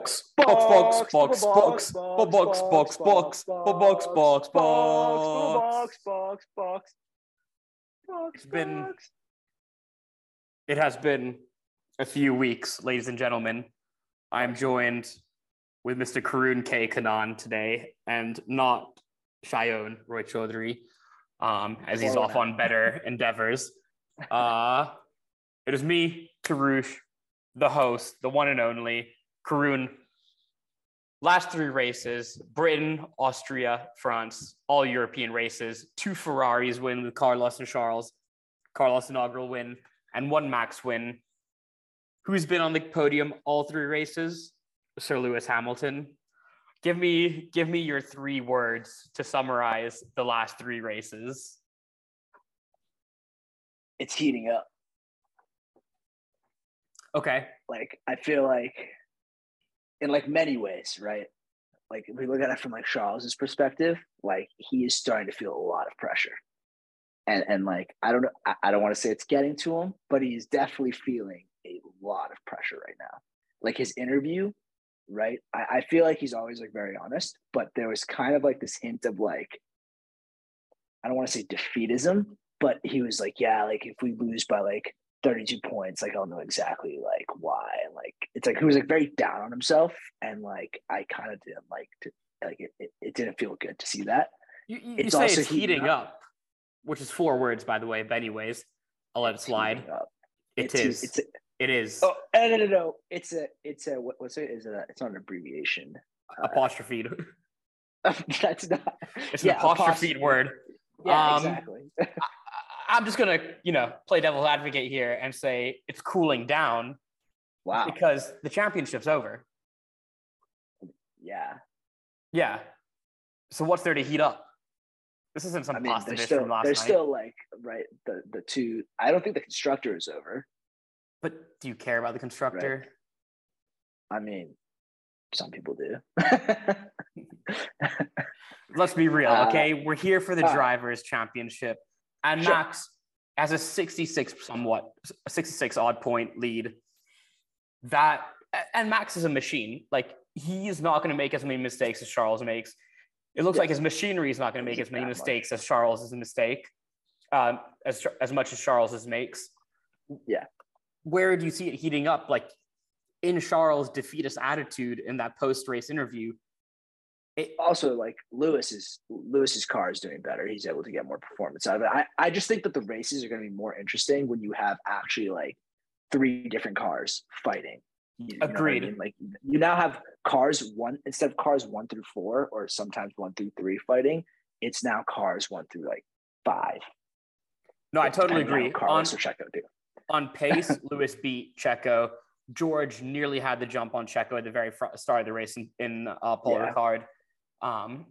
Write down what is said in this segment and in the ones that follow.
box, box, box, box, box, box, box, box, box, box, box, box, box, box, box. It's been. It has been a few weeks, ladies and gentlemen. I'm joined with Mr. Karun K. Kanan today, and not Shayon Roy Chaudhary, um, as he's off on better endeavors. Uh, it is me, Tarush, the host, the one and only Karun. Last three races Britain, Austria, France, all European races. Two Ferraris win with Carlos and Charles. Carlos inaugural win, and one Max win. Who's been on the podium all three races? Sir Lewis Hamilton. Give me give me your three words to summarize the last three races. It's heating up. Okay. Like I feel like in like many ways, right? Like if we look at it from like Charles's perspective, like he is starting to feel a lot of pressure. And and like I don't know, I, I don't want to say it's getting to him, but he's definitely feeling a lot of pressure right now. Like his interview, right? I, I feel like he's always like very honest, but there was kind of like this hint of like, I don't want to say defeatism, but he was like, yeah, like if we lose by like 32 points, like I'll know exactly like why. Like it's like he was like very down on himself. And like I kind of didn't like to like it, it, it, didn't feel good to see that. You, you, it's say also it's heating up. up. which is four words by the way, but anyways, I'll let it slide. It it's, is. It's, it is. Oh no no no no! It's a it's a what, what's it? Is it? A, it's not an abbreviation. Uh, apostrophe. that's not. It's yeah, an apostrophe word. Yeah, um, exactly. I'm just gonna, you know, play devil's advocate here and say it's cooling down. Wow. Because the championship's over. Yeah. Yeah. So what's there to heat up? This isn't some I mean, pasta dish still, from last There's night. still like right the the two. I don't think the constructor is over. But do you care about the constructor? Right. I mean, some people do. Let's be real, uh, okay? Uh, We're here for the uh, drivers' championship. And sure. Max has a 66 somewhat 66 odd point lead. That and Max is a machine. Like he's not going to make as many mistakes as Charles makes. It looks yeah. like his machinery is not going to make as many mistakes much. as Charles is a mistake, um, as as much as Charles's makes. Yeah. Where do you see it heating up? Like in Charles' defeatist attitude in that post race interview, it, also like Lewis's Lewis's car is doing better. He's able to get more performance out of it. I, I just think that the races are going to be more interesting when you have actually like three different cars fighting. You, Agreed. You I mean? Like you now have cars one instead of cars one through four or sometimes one through three fighting. It's now cars one through like five. No, I totally agree. Carlos on, or Checo too. On pace, Lewis beat Checo. George nearly had the jump on Checo at the very front, start of the race in, in uh, Paul yeah. Ricard. Um,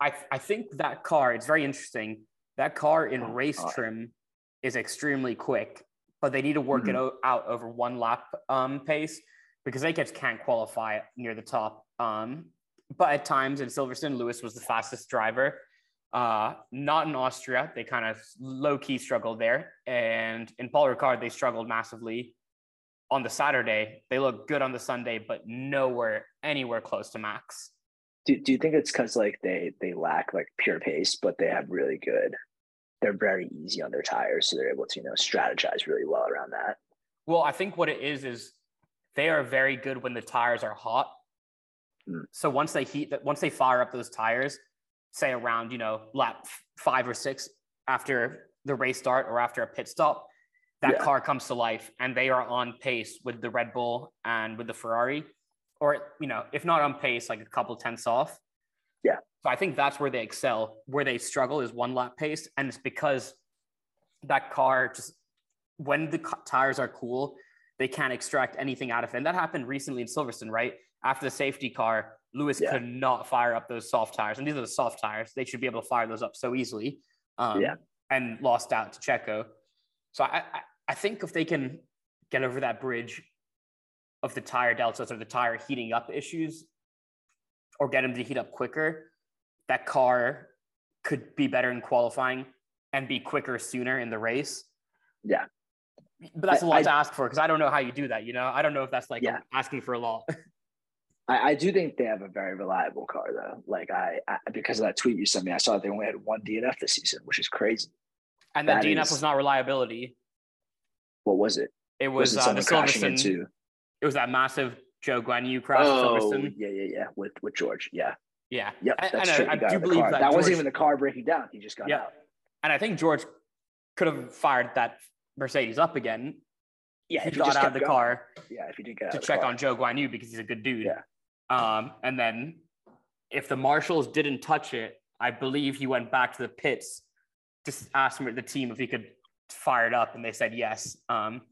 I, I think that car, it's very interesting. That car in oh, race God. trim is extremely quick, but they need to work mm-hmm. it out over one lap um, pace because they just can't qualify near the top. Um, but at times in Silverstone, Lewis was the fastest driver. Uh, not in Austria. They kind of low key struggled there. And in Paul Ricard, they struggled massively on the Saturday. They looked good on the Sunday, but nowhere, anywhere close to max do, do you think it's because like they they lack like pure pace but they have really good they're very easy on their tires so they're able to you know strategize really well around that well i think what it is is they are very good when the tires are hot mm. so once they heat that once they fire up those tires say around you know lap five or six after the race start or after a pit stop that yeah. car comes to life and they are on pace with the red bull and with the ferrari or you know, if not on pace, like a couple tenths off. Yeah. So I think that's where they excel. Where they struggle is one lap pace, and it's because that car just when the tires are cool, they can't extract anything out of it. And that happened recently in Silverstone, right? After the safety car, Lewis yeah. could not fire up those soft tires, and these are the soft tires. They should be able to fire those up so easily. Um, yeah. And lost out to Checo. So I, I, I think if they can get over that bridge of the tire deltas or the tire heating up issues or get them to heat up quicker, that car could be better in qualifying and be quicker sooner in the race. Yeah. But that's a lot I, to ask for because I don't know how you do that. You know, I don't know if that's like yeah. asking for a lot. I, I do think they have a very reliable car though. Like I, I because of that tweet you sent me, I saw they only had one DNF this season, which is crazy. And that, that DNF is, was not reliability. What was it? It was, was it uh, the Silverstone. Into... It was that massive Zhou Guanyu crash. Oh, yeah, yeah, yeah. With with George, yeah. Yeah. Yep. That's I, true. I, I do believe that that George, wasn't even the car breaking down. He just got yeah. out. And I think George could have fired that Mercedes up again. Yeah, he got out of the going. car. Yeah, if he did get out to check car. on Zhou Guanyu because he's a good dude. Yeah. Um, and then if the marshals didn't touch it, I believe he went back to the pits to ask the team if he could fire it up, and they said yes. Um,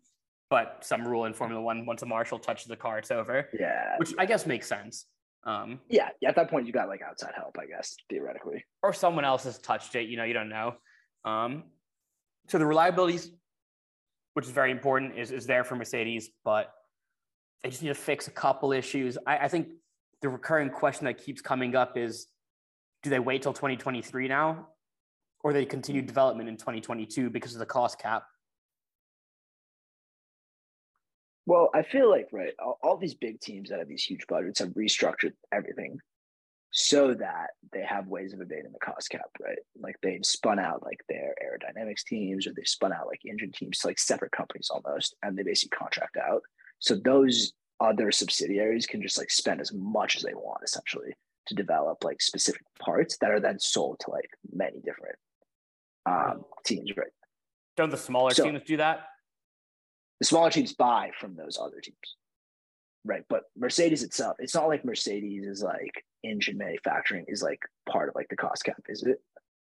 but some rule in Formula One, once a marshal touches the car, it's over. Yeah. Which I guess makes sense. Um, yeah, yeah. At that point, you got like outside help, I guess, theoretically. Or someone else has touched it. You know, you don't know. Um, so the reliability, which is very important, is is there for Mercedes, but they just need to fix a couple issues. I, I think the recurring question that keeps coming up is, do they wait till 2023 now, or they continue development in 2022 because of the cost cap? Well, I feel like right, all, all, these big teams that have these huge budgets have restructured everything so that they have ways of evading the cost cap, right? Like they've spun out like their aerodynamics teams or they've spun out like engine teams to like separate companies almost, and they basically contract out. So those other subsidiaries can just like spend as much as they want essentially to develop like specific parts that are then sold to like many different um, teams, right? Don't the smaller so, teams do that? The smaller teams buy from those other teams. Right but mercedes itself it's not like mercedes is like engine manufacturing is like part of like the cost cap is it?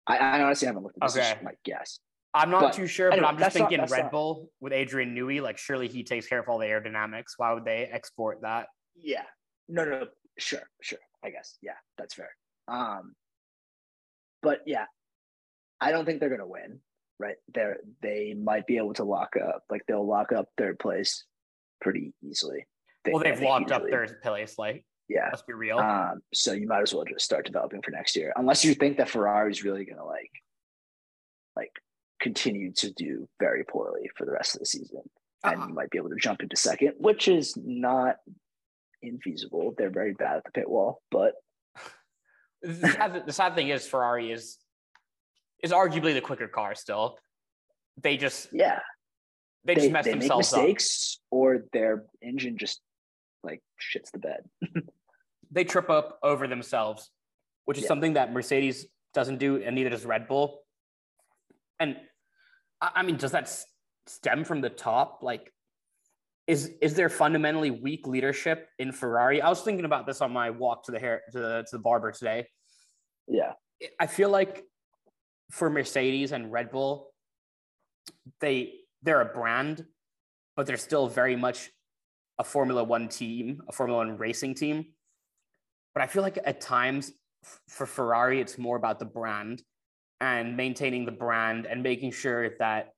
I, I honestly haven't looked at this okay. my guess. I'm not but, too sure anyway, but i'm just thinking not, red not, bull with adrian newey like surely he takes care of all the aerodynamics. Why would they export that? Yeah. No no. Sure sure. I guess. Yeah that's fair. Um but yeah i don't think they're gonna win right? They're they might be able to lock up, like they'll lock up third place pretty easily. They, well, they've locked usually. up third place, like yeah, let's be real. Um, so you might as well just start developing for next year, unless you think that Ferrari's really gonna like, like continue to do very poorly for the rest of the season, uh-huh. and you might be able to jump into second, which is not infeasible. They're very bad at the pit wall, but the, sad, the sad thing is Ferrari is is arguably the quicker car still. They just yeah. They, they just mess they themselves make mistakes up. or their engine just like shits the bed. they trip up over themselves, which is yeah. something that Mercedes doesn't do, and neither does Red Bull. And I mean, does that stem from the top? Like, is is there fundamentally weak leadership in Ferrari? I was thinking about this on my walk to the hair to the, to the barber today. Yeah, I feel like for Mercedes and Red Bull, they they're a brand, but they're still very much a Formula One team, a Formula One racing team. But I feel like at times for Ferrari, it's more about the brand and maintaining the brand and making sure that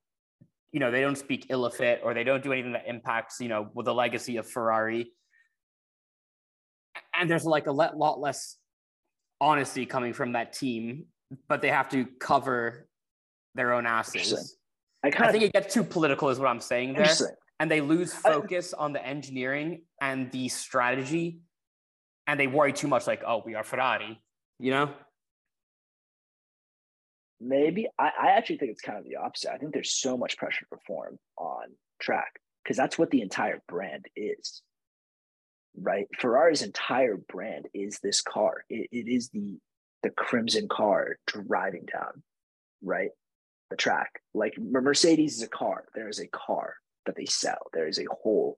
you know they don't speak ill of it or they don't do anything that impacts you know with the legacy of Ferrari. And there's like a lot less honesty coming from that team but they have to cover their own asses. I, kind I think it gets too political, is what I'm saying there. And they lose focus I, on the engineering and the strategy, and they worry too much, like, oh, we are Ferrari, you know? Maybe I, I actually think it's kind of the opposite. I think there's so much pressure to perform on track because that's what the entire brand is right? Ferrari's entire brand is this car. It, it is the the crimson car driving down, right? The track. Like Mercedes is a car. There is a car that they sell. There is a whole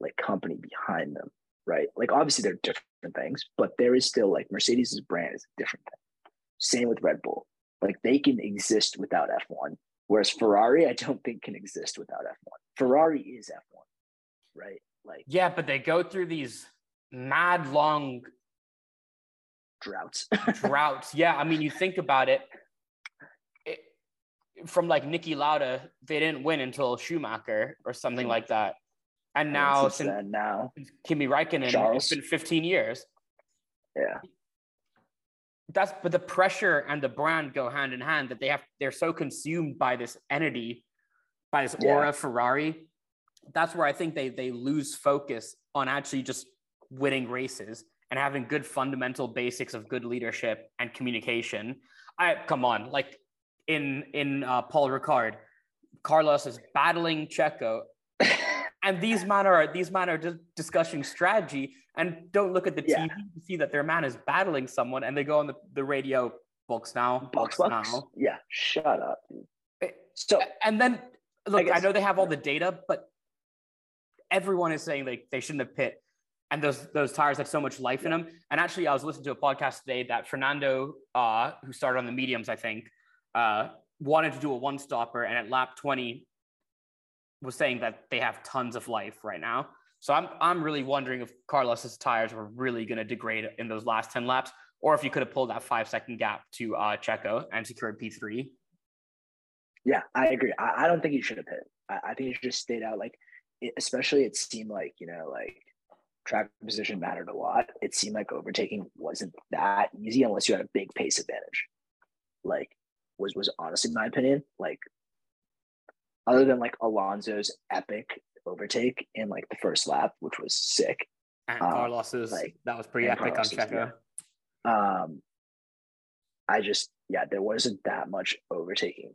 like company behind them, right? Like obviously they're different things, but there is still like Mercedes' brand is a different thing. Same with Red Bull. Like they can exist without F1. Whereas Ferrari, I don't think can exist without F1. Ferrari is F1, right? Like yeah, but they go through these mad long droughts. droughts. Yeah. I mean, you think about it, it, from like Niki Lauda, they didn't win until Schumacher or something mm. like that. And now, since, since now, Kimi Räikkönen, Charles. it's been 15 years. Yeah. That's but the pressure and the brand go hand in hand that they have they're so consumed by this entity, by this aura yeah. Ferrari. That's where I think they they lose focus on actually just winning races and having good fundamental basics of good leadership and communication. I come on, like in in uh, Paul Ricard, Carlos is battling Checo, and these men are these men are just discussing strategy and don't look at the yeah. TV to see that their man is battling someone, and they go on the, the radio books now, box, box now. Yeah, shut up. Eh, so and then look, I, I know they have all the data, but everyone is saying like they shouldn't have pit and those those tires had so much life in them. And actually, I was listening to a podcast today that Fernando, uh, who started on the mediums, I think, uh, wanted to do a one stopper, and at lap twenty, was saying that they have tons of life right now. So I'm I'm really wondering if Carlos's tires were really going to degrade in those last ten laps, or if you could have pulled that five second gap to uh, Checo and secured P three. Yeah, I agree. I, I don't think he should have hit. I, I think he should just stayed out. Like, it, especially it seemed like you know like track position mattered a lot. It seemed like overtaking wasn't that easy unless you had a big pace advantage. Like was was honestly my opinion. Like other than like Alonso's epic overtake in like the first lap, which was sick. And um, Carlos's like that was pretty epic Carlos's, on Checo. Yeah. Um I just yeah, there wasn't that much overtaking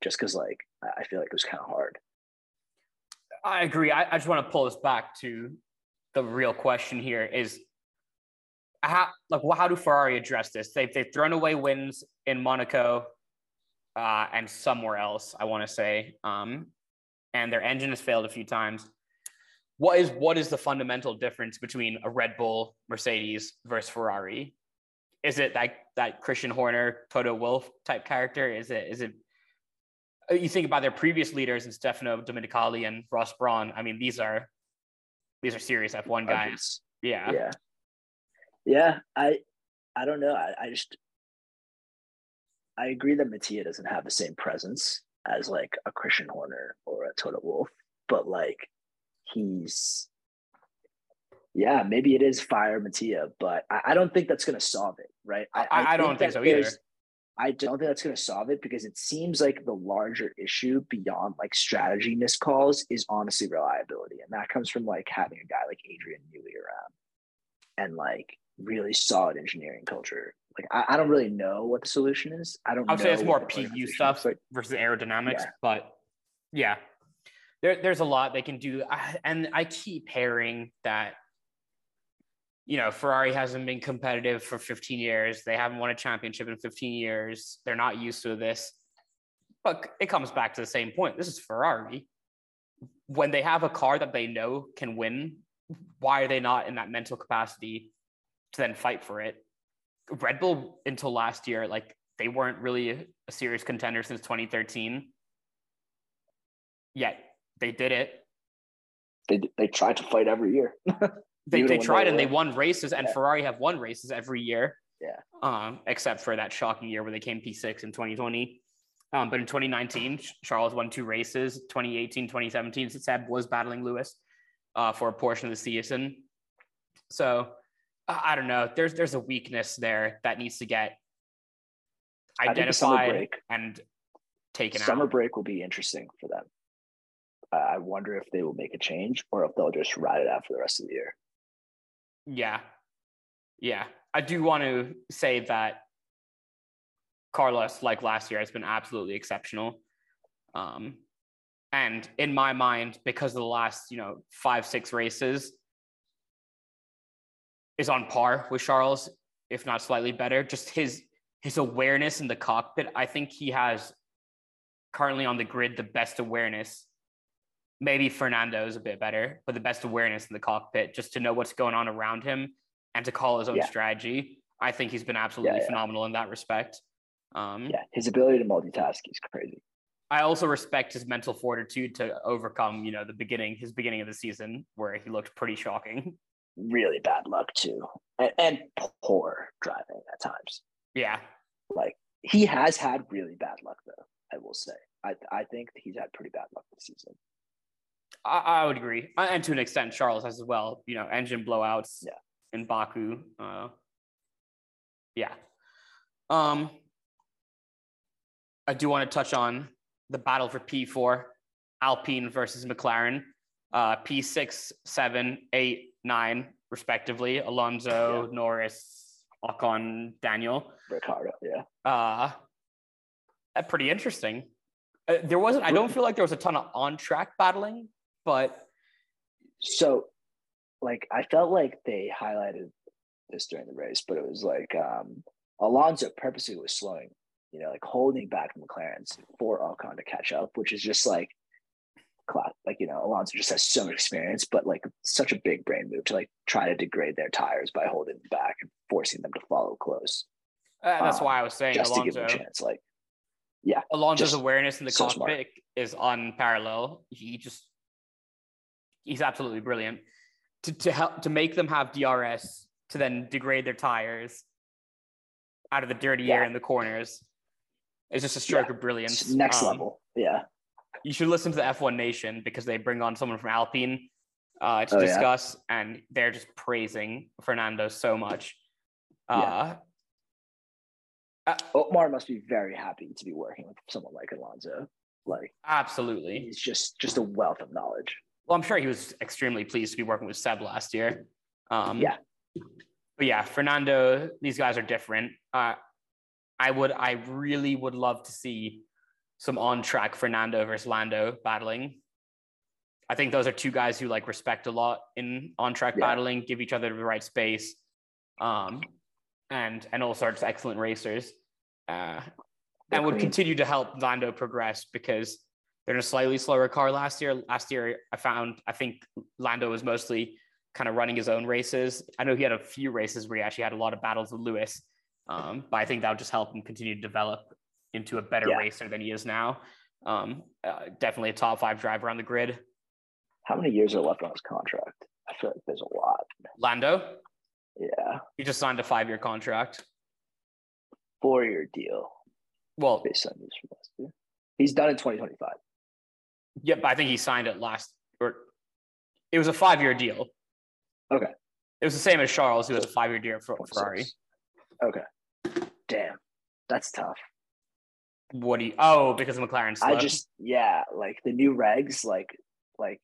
just because like I feel like it was kind of hard. I agree. I, I just want to pull this back to the real question here is how like well, how do Ferrari address this? They've they've thrown away wins in Monaco uh, and somewhere else, I want to say, um, and their engine has failed a few times. What is what is the fundamental difference between a Red Bull, Mercedes versus Ferrari? Is it that that Christian Horner, Toto Wolff type character? Is it is it you think about their previous leaders and Stefano Domenicali and Ross Brawn? I mean, these are these are serious F1 guys. Yeah. Yeah. Yeah. I I don't know. I, I just I agree that Mattia doesn't have the same presence as like a Christian Horner or a Toto Wolff, but like he's yeah, maybe it is fire Mattia, but I, I don't think that's gonna solve it, right? I, I, I don't think so either. I don't think that's going to solve it because it seems like the larger issue beyond like strategy missed calls is honestly reliability. And that comes from like having a guy like Adrian Newey around and like really solid engineering culture. Like I, I don't really know what the solution is. I don't I would say it's more PU stuff like, versus aerodynamics, yeah. but yeah. There, there's a lot they can do. I, and I keep hearing that you know, Ferrari hasn't been competitive for 15 years. They haven't won a championship in 15 years. They're not used to this. But it comes back to the same point. This is Ferrari. When they have a car that they know can win, why are they not in that mental capacity to then fight for it? Red Bull until last year, like they weren't really a, serious contender since 2013. Yet they did it. They, they tried to fight every year. they, they tried and they won races, and yeah. Ferrari have won races every year. Yeah. Um, except for that shocking year where they came P6 in 2020. Um, but in 2019, Charles won two races. 2018, 2017, Seb was battling Lewis uh, for a portion of the season. So I don't know. There's there's a weakness there that needs to get identified and taken summer out. Summer break will be interesting for them. I wonder if they will make a change or if they'll just ride it out for the rest of the year. Yeah. Yeah. I do want to say that Carlos, like last year, has been absolutely exceptional. Um, and in my mind, because of the last, you know, five, six races, is on par with Charles, if not slightly better. Just his his awareness in the cockpit. I think he has currently on the grid the best awareness maybe Fernando is a bit better, but the best awareness in the cockpit just to know what's going on around him and to call his own yeah. strategy. I think he's been absolutely yeah, yeah. phenomenal in that respect. Um, yeah, his ability to multitask is crazy. I also respect his mental fortitude to overcome, you know, the beginning, his beginning of the season where he looked pretty shocking. Really bad luck too, and, and poor driving at times. Yeah, like he has had really bad luck though. I will say, I I think he's had pretty bad luck this season. I, I, would agree, uh, and to an extent, Charles has as well. You know, engine blowouts yeah. in Baku. Uh, yeah. Um, I do want to touch on the battle for P4, Alpine versus McLaren. Uh, P6, 7, 8, 9 respectively. Alonso, yeah. Norris, Ocon, Daniel, Ricciardo. Yeah. Uh, that's pretty interesting. Uh, there wasn't. I don't feel like there was a ton of on track battling, but so, like, I felt like they highlighted this during the race, but it was like um, Alonso purposely was slowing, you know, like holding back McLaren's for Ocon to catch up, which is just like class. Like you know, Alonso just has so much experience, but like such a big brain move to like try to degrade their tires by holding them back and forcing them to follow close. Uh, that's um, why I was saying just Alonso, to give them a chance. Like, yeah, Alonso's awareness in the so cockpit smart. is unparalleled. He just he's absolutely brilliant to to help to make them have DRS to then degrade their tires out of the dirty yeah. air in the corners. It's just a stroke yeah. of brilliance. Next um, level. Yeah you should listen to the F1 Nation because they bring on someone from Alpine uh, to oh, discuss, yeah. and they're just praising Fernando so much. Uh, yeah. uh, Otmar must be very happy to be working with someone like Alonso. Like, absolutely, he's just just a wealth of knowledge. Well, I'm sure he was extremely pleased to be working with Seb last year. Um, yeah, but yeah, Fernando, these guys are different. Uh, I would, I really would love to see some on track Fernando versus Lando battling. I think those are two guys who like respect a lot in on track yeah. battling, give each other the right space, um, and and also are excellent racers, uh, and would continue to help Lando progress because they're in a slightly slower car last year. Last year, I found I think Lando was mostly kind of running his own races. I know he had a few races where he actually had a lot of battles with Lewis, um, but I think that would just help him continue to develop into a better yeah. racer than he is now. Um, uh, definitely a top five driver on the grid. How many years are left on his contract? I feel like there's a lot. Lando? Yeah. He just signed a five year contract. Four year deal. Well, based on this from last year. He's done in 2025. Yep, I think he signed it last, or it was a five year deal. Okay. It was the same as Charles, who has a five year deal for Ferrari. Okay. Damn. That's tough. What do you? Oh, because of McLaren. I just yeah, like the new regs, like like.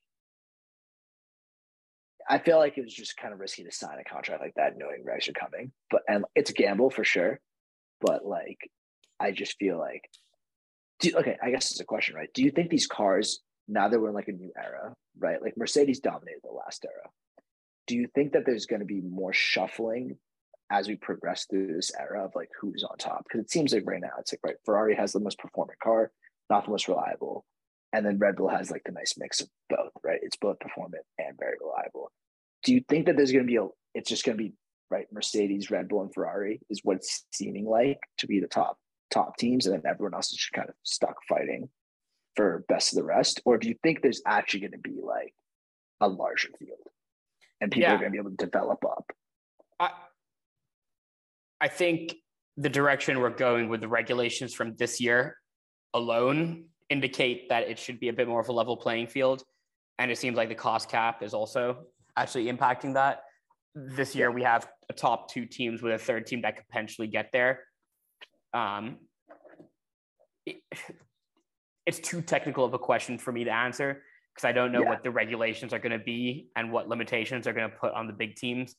I feel like it was just kind of risky to sign a contract like that, knowing regs are coming. But and it's a gamble for sure. But like, I just feel like, do okay. I guess it's a question, right? Do you think these cars now that we're in like a new era, right? Like Mercedes dominated the last era. Do you think that there's going to be more shuffling as we progress through this era of like who's on top because it seems like right now it's like right Ferrari has the most performant car, not the most reliable, and then Red Bull has like the nice mix of both. Right, it's both performant and very reliable. Do you think that there's going to be a? It's just going to be right. Mercedes, Red Bull, and Ferrari is what it's seeming like to be the top top teams, and then everyone else is just kind of stuck fighting for best of the rest. Or do you think there's actually going to be like a larger field, and people yeah. are going to be able to develop up? I I think the direction we're going with the regulations from this year alone indicate that it should be a bit more of a level playing field. And it seems like the cost cap is also actually impacting that. This year, we have a top two teams with a third team that could potentially get there. Um, it, it's too technical of a question for me to answer because I don't know yeah. what the regulations are going to be and what limitations are going to put on the big teams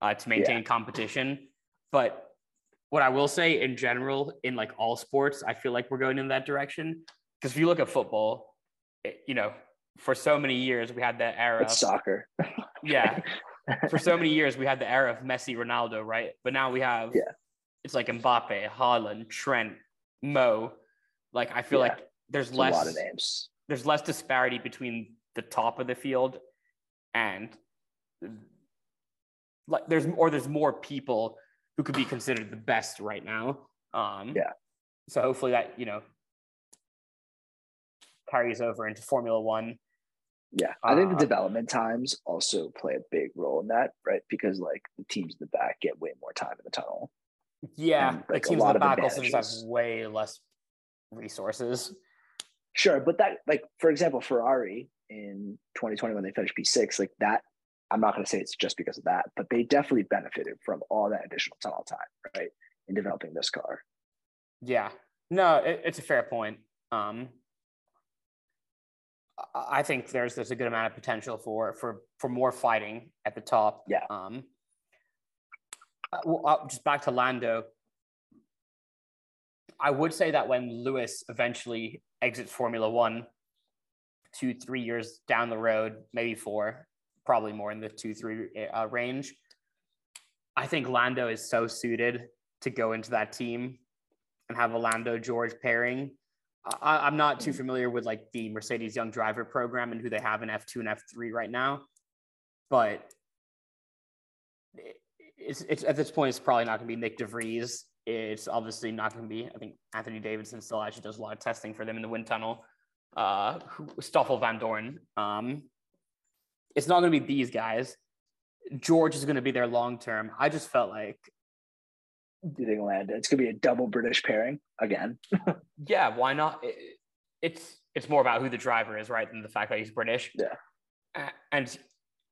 uh, to maintain yeah. competition. But what I will say in general, in like all sports, I feel like we're going in that direction. Because if you look at football, it, you know, for so many years we had that era. It's soccer. yeah. For so many years we had the era of Messi, Ronaldo, right? But now we have, yeah. It's like Mbappe, Haaland, Trent, Mo. Like I feel yeah. like there's less. A lot of names. There's less disparity between the top of the field and like there's or there's more people who could be considered the best right now. Um, yeah. So hopefully that you know carries over into Formula One. Yeah, I think the uh, development times also play a big role in that, right? Because like the teams in the back get way more time in the tunnel. Yeah, and, like, the teams in the back also just have way less resources. Sure, but that like for example, Ferrari in 2020 when they finished P6, like that I'm not going to say it's just because of that, but they definitely benefited from all that additional tunnel time, right, in developing this car. Yeah, no, it, it's a fair point. Um, I think there's there's a good amount of potential for for for more fighting at the top. Yeah. Um. Uh, Well, uh, just back to Lando. I would say that when Lewis eventually exits Formula One, two three years down the road, maybe four, probably more in the two three uh, range. I think Lando is so suited to go into that team and have a Lando George pairing. I, I'm not too familiar with like the Mercedes Young Driver program and who they have in F2 and F3 right now, but it's, it's at this point it's probably not going to be Nyck de Vries. It's obviously not going to be. I think Anthony Davidson still actually does a lot of testing for them in the wind tunnel. Uh, Stoffel Vandoorne. Um, it's not going to be these guys. George is going to be there long term. I just felt like think Lando? It's gonna be a double British pairing again. yeah, why not? It- it's it's more about who the driver is, right, than the fact that he's British. Yeah. And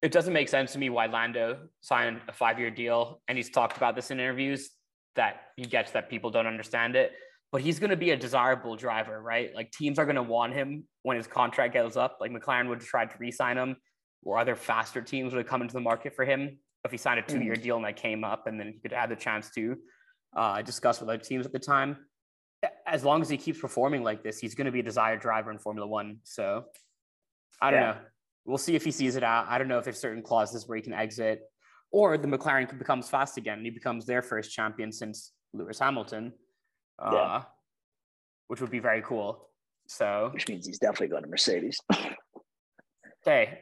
it doesn't make sense to me why Lando signed a five year deal, and he's talked about this in interviews that he gets that people don't understand it. But he's going to be a desirable driver, right? Like teams are going to want him when his contract goes up. Like McLaren would try to re-sign him, or other faster teams would come into the market for him if he signed a two-year deal and that came up, and then he could have the chance to uh, discuss with other teams at the time as long as he keeps performing like this, he's going to be a desired driver in Formula One. So I don't Yeah. know. We'll see if he sees it out. I don't know if there's certain clauses where he can exit, or the McLaren becomes fast again and he becomes their first champion since Lewis Hamilton, uh, Yeah. which would be very cool. So which means he's definitely going to Mercedes. hey,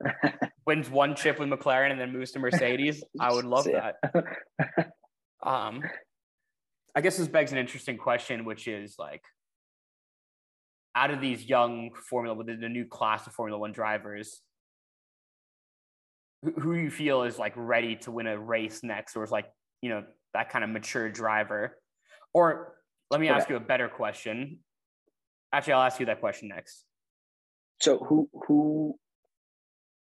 wins one chip with McLaren and then moves to Mercedes. I would love that. Um, I guess this begs an interesting question, which is like, out of these young Formula, within the new class of Formula One drivers, who, who you feel is like ready to win a race next, or is like you know that kind of mature driver? Or let me ask you a better question. Actually, I'll ask you that question next. so who who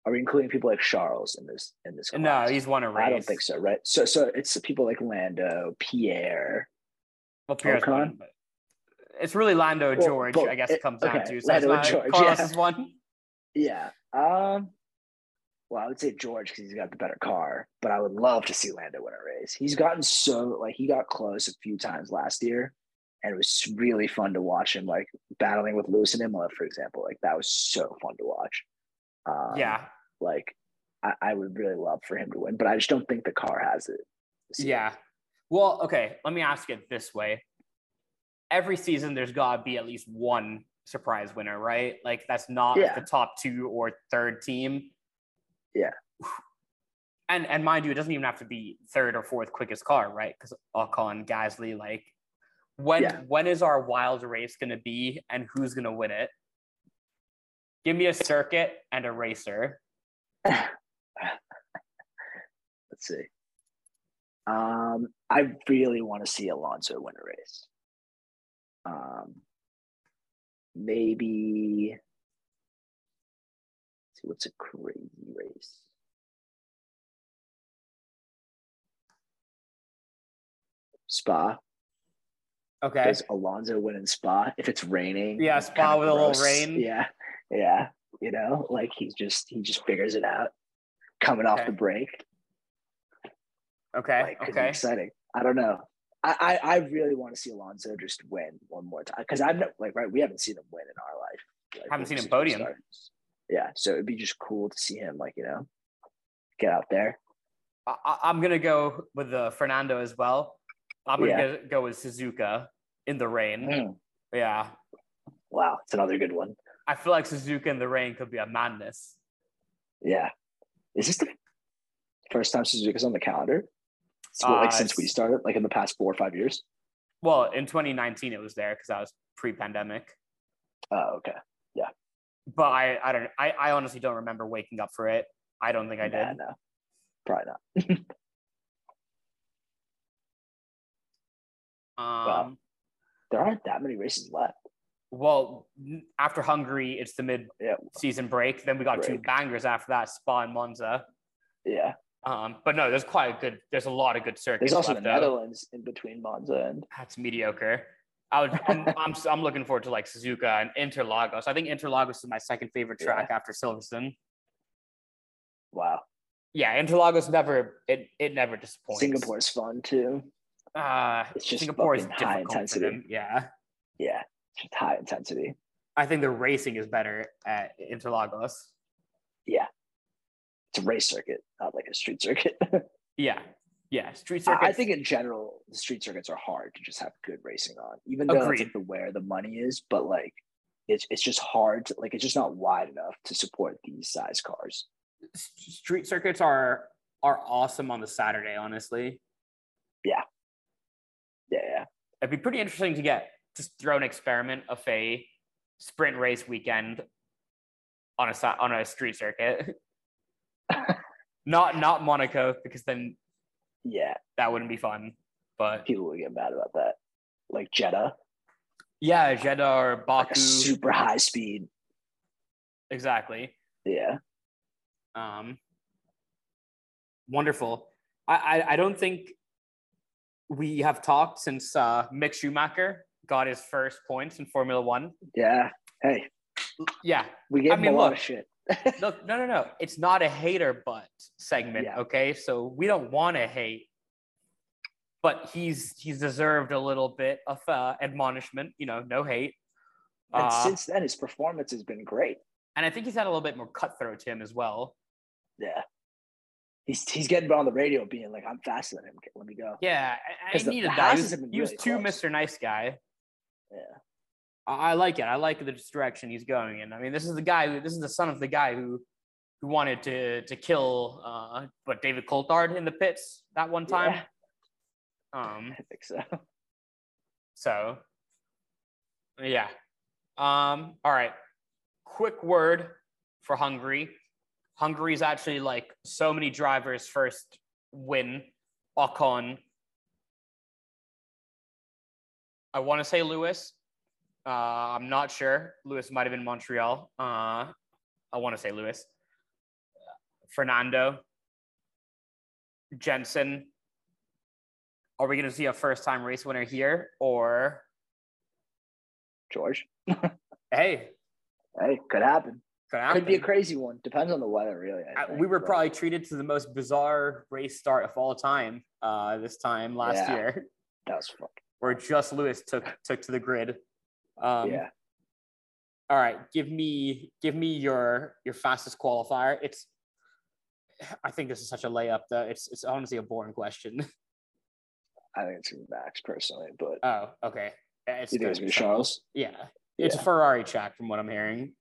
are we including people like Charles in this in this? No, he's won a race. I don't think so. Right. So so it's people like Lando, Pierre. Well, Pierre's Ocon? won, but it's really Lando Well, George, I guess it- it comes down okay, to. So it's Lando not George, Carlos yeah. won. Yeah. Um. Well, I would say George because he's got the better car, but I would love to see Lando win a race. He's gotten so like he got close a few times last year, and it was really fun to watch him like battling with Lewis and Imola, for example. Like that was so fun to watch. Um, yeah, Like I, I would really love for him to win, but I just don't think the car has it. yeah. Well, okay. Let me ask it this way: Every season, there's got to be at least one surprise winner, right? Like that's not Yeah. the top two or third team. Yeah. And and mind you, it doesn't even have to be third or fourth quickest car, right? Because Ocon, Gasly, like when Yeah. when is our wild race going to be, and who's going to win it? Give me a circuit and a racer. Let's see. Um, I really want to see Alonso win a race. Um, maybe. see what's a crazy race? Spa. Okay. Does Alonso win in Spa if it's raining? Yeah, it's Spa with a little rain. Yeah, yeah. You know, like he's just he just figures it out coming off the break. Okay. like okay. exciting. I don't know. I, I, really want to see Alonso just win one more time because I've never like right we haven't seen him win in our life. Like, Haven't seen him podium. Yeah, so it'd be just cool to see him like you know get out there. I, I'm gonna go with the Fernando as well. I'm gonna Yeah. go, go with Suzuka in the rain. Mm. Yeah, Wow, it's another good one. I feel like Suzuka in the rain could be a madness. Yeah, is this the first time Suzuka's on the calendar? Like Uh, since we started, like in the past four or five years. Well, in 2019 it was there because I was pre-pandemic. Oh, okay. Yeah. But I, I don't, I, I honestly don't remember waking up for it. I don't think I did. Nah, no, probably not. Um, There aren't that many races left. Well, after Hungary, it's the mid-season break. Then we got two bangers after that, Spa and Monza. yeah. Um, but no, there's quite a good. There's a lot of good circuits There's also the left out. Netherlands in between Monza and That's mediocre. I would. I'm, I'm. I'm looking forward to like Suzuka and Interlagos. I think Interlagos is my second favorite track Yeah. after Silverstone. Wow. Yeah, Interlagos never. It it never disappoints. Singapore's fun too. Uh, It's just Singapore is high intensity. Yeah, Yeah. Just high intensity. I think the racing is better at Interlagos. It's a race circuit, not like a street circuit. Yeah, yeah. Street circuit. I think in general, the street circuits are hard to just have good racing on, even though that's Agreed. like the where the money is. But like, it's it's just hard. To, like, it's just not wide enough to support these size cars. street circuits are are awesome on the Saturday. Honestly, Yeah, yeah. yeah. it'd be pretty interesting to get just throw an experiment of a sprint race weekend on a on a street circuit. not not Monaco because then Yeah, that wouldn't be fun. But people would get mad about that. Like Jeddah, yeah, Jeddah or Baku, a super high speed. exactly. Yeah, Um, wonderful. I, I I don't think we have talked since uh, Mick Schumacher got his first points in Formula One. yeah. Hey, Yeah, we gave I him mean, a lot look, of shit. No, no, no, no. It's not a hater but segment. Yeah. Okay, so we don't want to hate, but he's he's deserved a little bit of uh, admonishment. You know, no hate. And Uh, since then, his performance has been great. and I think he's had a little bit more cutthroat to him as well. Yeah. He's he's getting on the radio being like, I'm faster than him. Let me go. Yeah, I, I needed that. He was, he was too. Mr. Nice Guy. Yeah. I like it. I like the direction he's going in. I mean, this is the guy. Who, this is the son of the guy who who wanted to to kill uh, what David Coulthard in the pits that one time. Yeah. Um. I think so. So. Yeah. Um. All right. Quick word for Hungary. Hungary is actually like so many drivers' first win. Ocon. I want to say Lewis. Uh, I'm not sure. Lewis might have been Montreal. Uh, I want to say Lewis. Fernando. Jensen. Are we going to see a first time race winner here? Or, George. hey, Hey, could happen. could happen. Could be a crazy one. Depends on the weather, really. I Uh, think, we were but- probably treated to the most bizarre race start of all time uh, this time last Yeah. year, that was fuck. where just Lewis took took to the grid. Um, yeah. All right, give me give me your your fastest qualifier. It's I think this is such a layup though. It's it's honestly a boring question. I think it's gonna be Max personally, but Oh, okay. Yeah, It's you think it's gonna be be Charles? Yeah, it's a Ferrari track from what I'm hearing.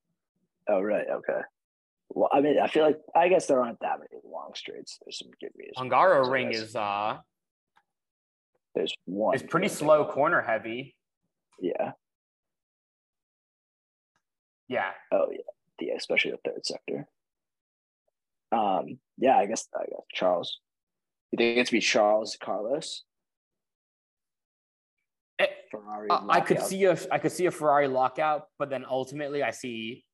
Oh right, okay. Well, I mean, I feel like I guess there aren't that many long straights. There's some good reasons. Hungaroring is uh There's one. It's pretty slow corner heavy. Yeah. Yeah, Oh yeah. Yeah, especially the third sector. Um. Yeah, I guess I guess Charles. You think it's be Charles Carlos Eh, Ferrari? Uh, I could see a I could see a Ferrari lockout, but then ultimately I see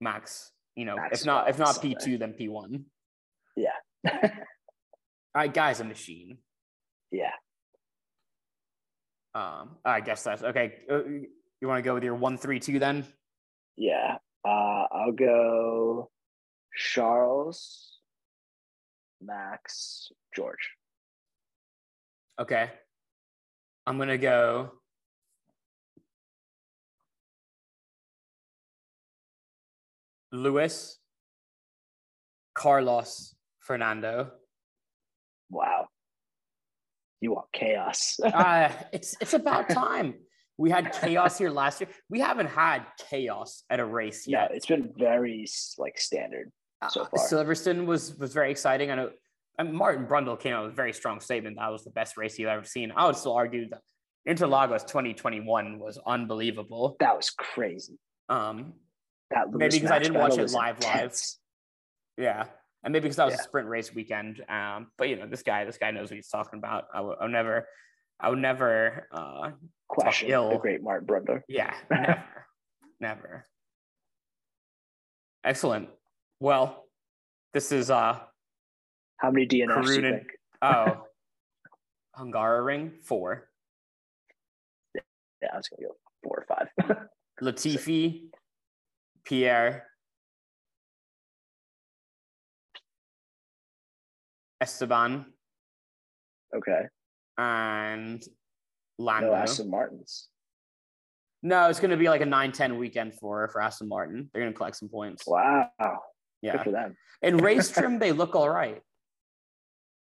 Max. You know, Max if not if not P two, then P one. Yeah. All right, guy's a machine. yeah. Um, I guess that's okay. Uh, you want to go with your one three two then? Yeah. Uh, I'll go Charles, Max, George. Okay. I'm gonna go. Lewis, Carlos, Fernando. Wow. You want chaos. uh, it's it's about time. We had chaos here last year. We haven't had chaos at a race yeah, yet. it's been very like standard. so Uh, far. Silverstone was was very exciting. I know and Martin Brundle came out with a very strong statement. That was the best race you've ever seen. I would still argue that Interlagos 2021 was unbelievable. That was crazy. Um, That Maybe because I didn't watch it live, live. yeah, and maybe because that was Yeah. a sprint race weekend. Um, but you know, this guy, this guy knows what he's talking about. I would, I would never, I would never. Uh, Question the great Martin Brundle. yeah, never, never. Excellent. Well, this is uh How many DNFs do you think? oh, Hungaroring four. Yeah, I was gonna go four or five. Latifi, Pierre, Esteban, okay. And No Lando. Aston Martins. No, it's going to be like a 9 10 weekend for, for Aston Martin. They're going to collect some points. Wow. Good Yeah. for them. In race trim, they look all right.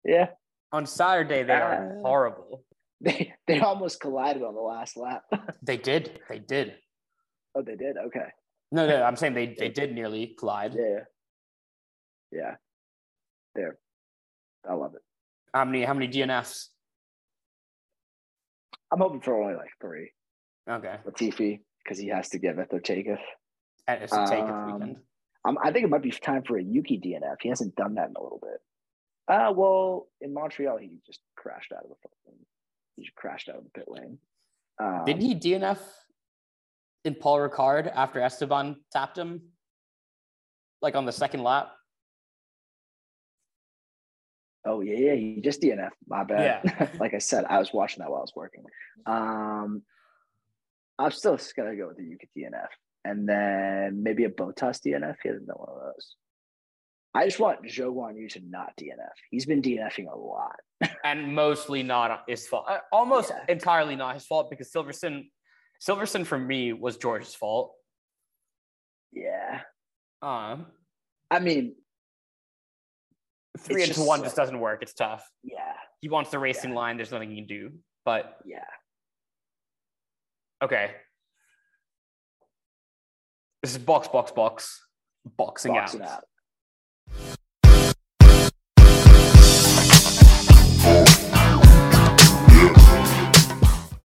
Yeah. On Saturday, they are Uh, horrible. They they almost collided on the last lap. They did. They did. oh, they did. Okay. No, no, I'm saying they, they did nearly collide. Yeah. Yeah. There. I love it. How many how many DNFs? I'm hoping for only like three. Okay. Latifi, because he has to give it their takeoff. And It's a take Um, weekend. Um, I think it might be time for a Yuki DNF. He hasn't done that in a little bit. Uh well, in Montreal, he just crashed out of the fucking. he just crashed out of the pit lane. Um, Didn't he DNF in Paul Ricard after Esteban tapped him? Like on the second lap? Oh yeah, yeah, he just DNF. My bad. Yeah. like I said, I was watching that while I was working. Um, I'm still just gonna go with the Yuki DNF, and then maybe a Bottas DNF. He hasn't done one of those. I just want Zhou Guanyu to not DNF. He's been DNFing a lot. and mostly not his fault. Uh, Almost Yeah. entirely not his fault because Silverstone, Silverstone for me was George's fault. Yeah, Um, I mean, three into one so- just doesn't work. It's tough. yeah, He wants the racing Yeah. line. There's nothing he can do. But yeah. okay, this is box, box, box, boxing Boxing out. out.